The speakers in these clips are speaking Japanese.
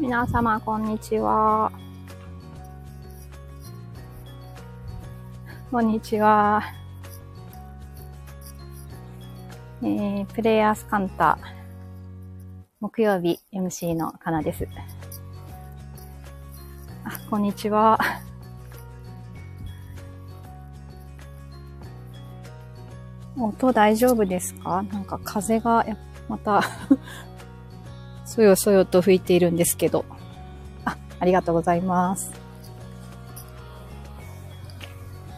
皆様、こんにちは。こんにちは。えー、プレイヤースカンタ、木曜日 MC のかなです。あ、こんにちは。音大丈夫ですか？なんか風が、またそよそよと吹いているんですけど。あ、ありがとうございます。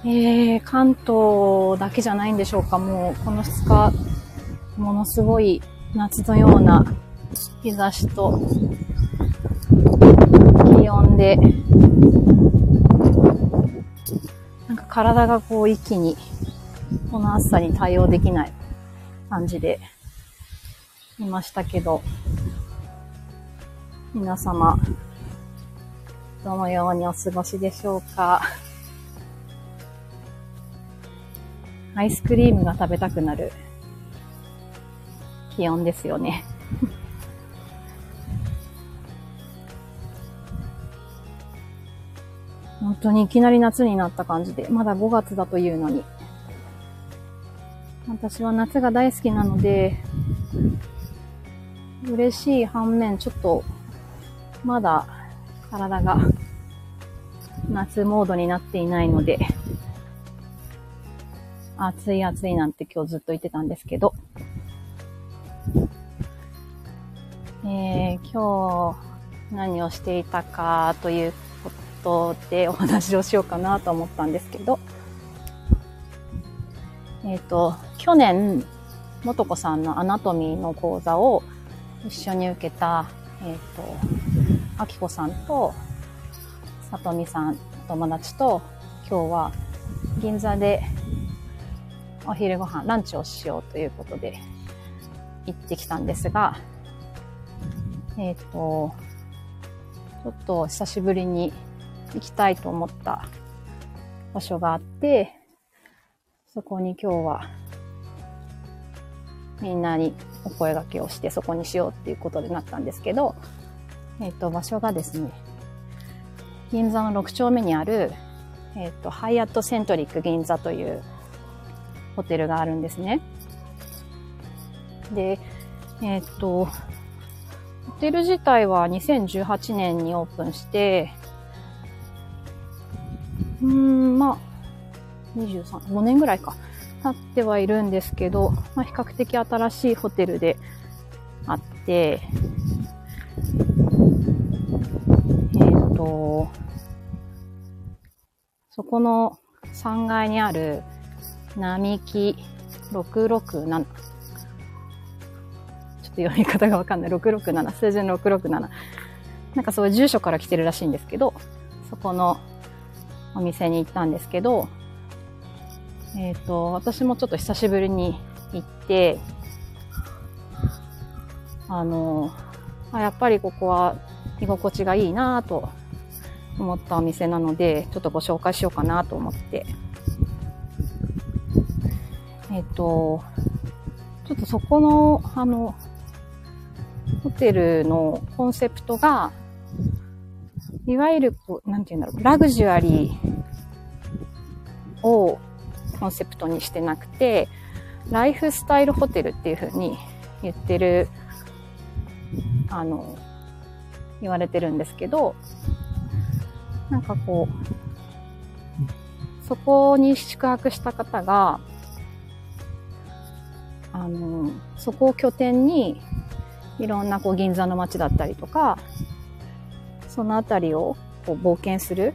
えー、関東だけじゃないんでしょうかもう、この2日、ものすごい夏のような日差しと気温で、なんか体がこう一気にこの暑さに対応できない感じでいましたけど、皆様、どのようにお過ごしでしょうか？アイスクリームが食べたくなる気温ですよね。本当にいきなり夏になった感じで、まだ5月だというのに。私は夏が大好きなので、嬉しい反面、ちょっとまだ体が夏モードになっていないので、暑い暑いなんて今日ずっと言ってたんですけど、えー、今日何をしていたかということでお話をしようかなと思ったんですけど、えっ、ー、と、去年、もとこさんのアナトミーの講座を一緒に受けた、えっ、ー、と、あきこさんと、さとみさん、友達と、今日は銀座でお昼ご飯、ランチをしようということで行ってきたんですが、えっ、ー、と、ちょっと久しぶりに行きたいと思った場所があって、そこに今日はみんなにお声掛けをしてそこにしようっていうことになったんですけど、えっ、ー、と、場所がですね、銀座の6丁目にある、えっ、ー、と、ハイアットセントリック銀座というホテルがあるんですね。で、えっ、ー、と、ホテル自体は2018年にオープンして、うーん、まあ、23、5年ぐらいか、経ってはいるんですけど、まあ、比較的新しいホテルであって、えっと、そこの3階にある並木667。ちょっと読み方がわかんない。667。数字の667。なんかそういう住所から来てるらしいんですけど、そこのお店に行ったんですけど、えっ、ー、と、私もちょっと久しぶりに行って、あの、あやっぱりここは居心地がいいなと思ったお店なので、ちょっとご紹介しようかなと思って。えっ、と、ちょっとそこの、あの、ホテルのコンセプトが、いわゆる、こう、なんて言うんだろう、ラグジュアリーをコンセプトにしてなくて、ライフスタイルホテルっていう風に言ってる、あの、言われてるんですけど、なんかこう、そこに宿泊した方が、あの、そこを拠点に、いろんなこう銀座の街だったりとか、そのあたりをこう冒険する、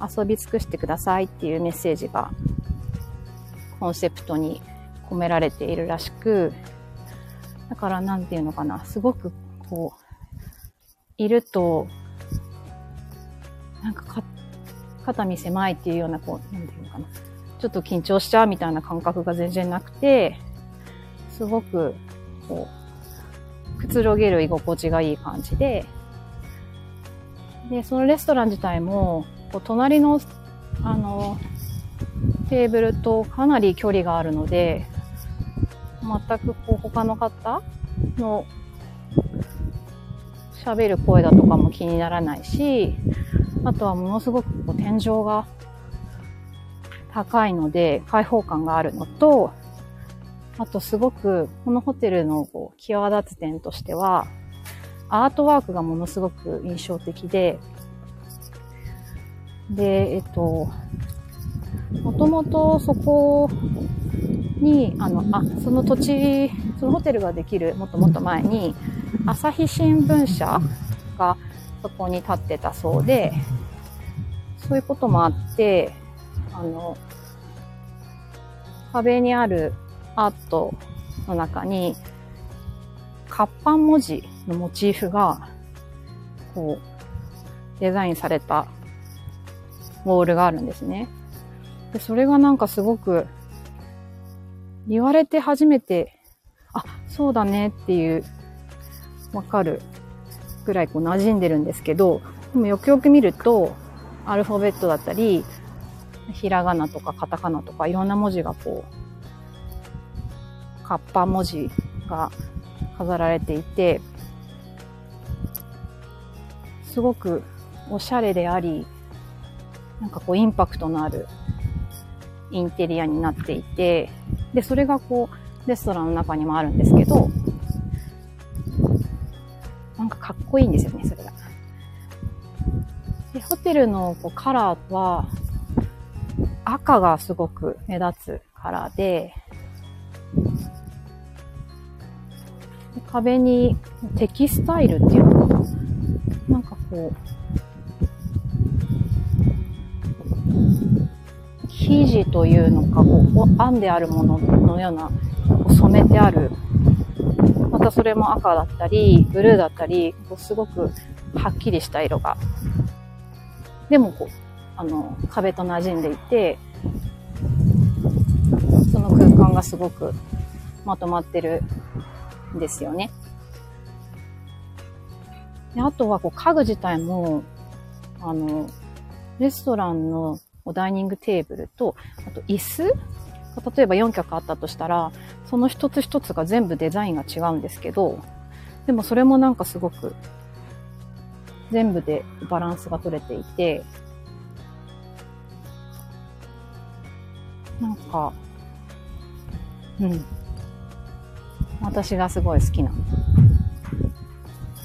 遊び尽くしてくださいっていうメッセージが、コンセプトに込められているらしく、だからなんていうのかな、すごくこう、いるとなんかか肩身狭いっていうような、こう、なんていうのかな。ちょっと緊張しちゃうみたいな感覚が全然なくて、すごく、こう、くつろげる居心地がいい感じで、で、そのレストラン自体も、こう隣の、あの、テーブルとかなり距離があるので、全くこう他の方の喋る声だとかも気にならないし、あとはものすごくこう天井が高いので開放感があるのと、あとすごくこのホテルのこう際立つ点としては、アートワークがものすごく印象的で、で、えっと、もともとそこに、あの、あ、その土地、そのホテルができるもっともっと前に、朝日新聞社がそこに立ってたそうで、そういうこともあって、あの、壁にあるアートの中に、活版文字のモチーフが、こう、デザインされたウォールがあるんですね。で、それがなんかすごく、言われて初めて、あ、そうだねっていう、わかるぐらいこう馴染んでるんですけど、でもよくよく見ると、アルファベットだったり、ひらがなとかカタカナとかいろんな文字がこう、活版文字が飾られていて、すごくおしゃれであり、なんかこうインパクトのあるインテリアになっていて、で、それがこう、レストランの中にもあるんですけど、こいいんですよね、それが。で、ホテルのこうカラーは、赤がすごく目立つカラーで、壁にテキスタイルっていうのかななんかこう、生地というのか、こう、編んであるもののような、染めてある。たそれも赤だったり、ブルーだったり、こうすごくはっきりした色が。でもこう、あの、壁と馴染んでいて、その空間がすごくまとまってるんですよね。であとはこう家具自体も、あの、レストランのダイニングテーブルと、あと椅子例えば4脚あったとしたら、その一つ一つが全部デザインが違うんですけど、でもそれもなんかすごく全部でバランスが取れていて、なんか、うん。私がすごい好きな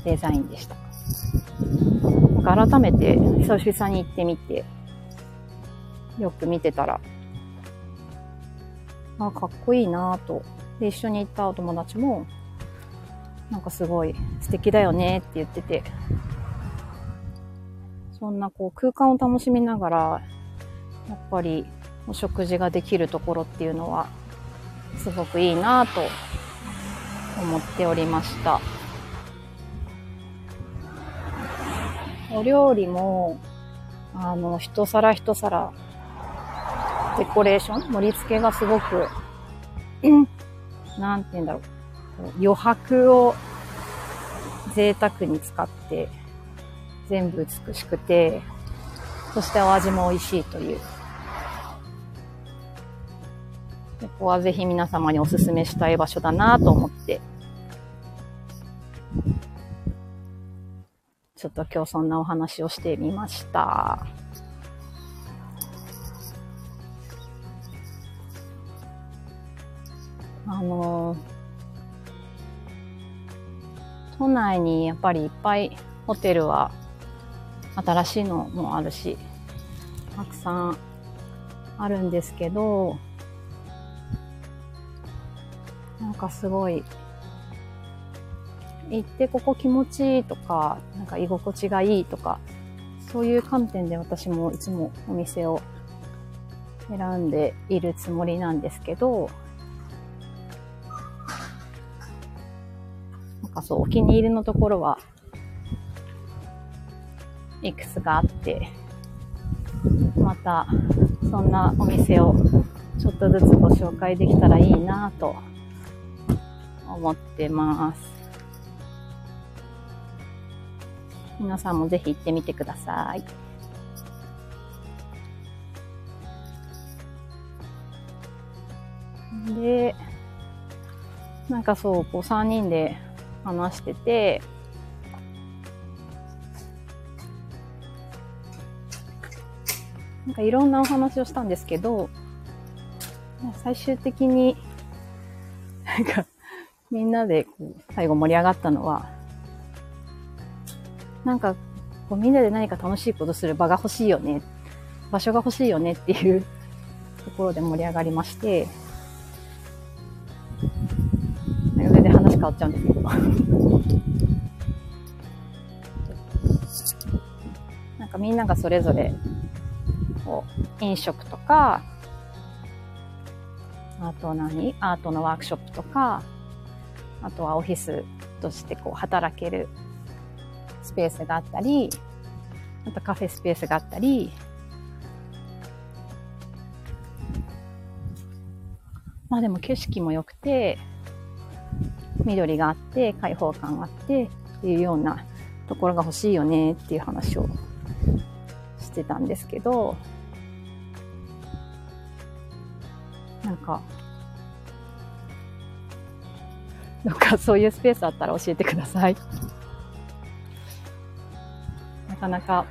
デザインでした。なんか改めて久々に行ってみて、よく見てたら、あ、かっこいいなぁと。で、一緒に行ったお友達も、なんかすごい素敵だよねって言ってて、そんなこう空間を楽しみながら、やっぱりお食事ができるところっていうのは、すごくいいなぁと思っておりました。お料理も、あの、一皿一皿デコレーション盛り付けがすごく、うん、なんて言うんだろう。余白を贅沢に使って、全部美しくて、そしてお味も美味しいという。ここはぜひ皆様にお勧めしたい場所だなと思って、ちょっと今日そんなお話をしてみました。あの都内にやっぱりいっぱいホテルは新しいのもあるし、たくさんあるんですけど、なんかすごい、行ってここ気持ちいいとか、なんか居心地がいいとか、そういう観点で私もいつもお店を選んでいるつもりなんですけど、かそう、お気に入りのところは、いくつかあって、また、そんなお店をちょっとずつご紹介できたらいいなと思ってます。皆さんもぜひ行ってみてください。で、なんかそう、こう3人で話してて。なんかいろんなお話をしたんですけど最終的になんかみんなで最後盛り上がったのはなんかこうみんなで何か楽しいことする場が欲しいよね場所が欲しいよねっていうところで盛り上がりまして。上で話変わっちゃうんですけど。なんかみんながそれぞれ、こう、飲食とか、あと何？アートのワークショップとか、あとはオフィスとしてこう働けるスペースがあったり、あとカフェスペースがあったり、まあでも景色も良くて、緑があって、開放感があってっていうようなところが欲しいよねっていう話をしてたんですけど、なんか、どっかそういうスペースあったら教えてください。なかなか、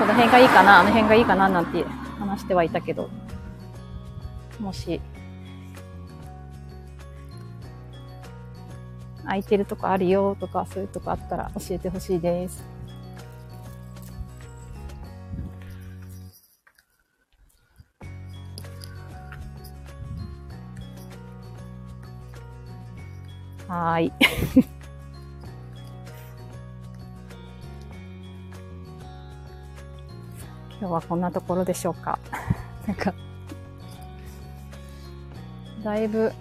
この辺がいいかな、あの辺がいいかななんて話してはいたけど、もし、空いてるとこあるよとか、そういうとこあったら教えてほしいです。はーい。今日はこんなところでしょうか。なんか、だいぶ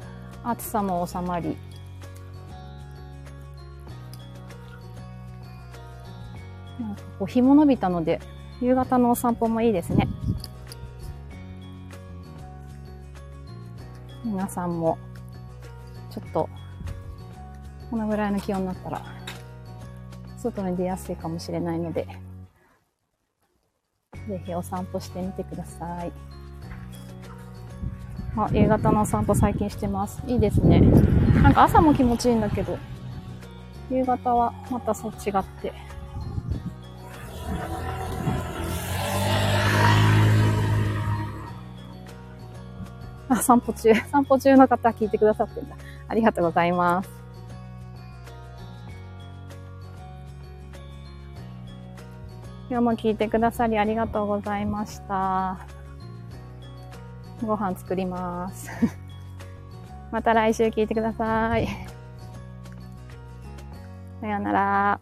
暑さも収まり、こう日も伸びたので、夕方のお散歩もいいですね。皆さんも、ちょっと、このぐらいの気温になったら、外に出やすいかもしれないので、ぜひお散歩してみてください。あ、夕方のお散歩最近してます。いいですね。なんか朝も気持ちいいんだけど、夕方はまたそう違って。あ、散歩中。散歩中の方聞いてくださってんだ。ありがとうございます。今日も聞いてくださりありがとうございました。ご飯作ります。また来週聞いてください。さよなら。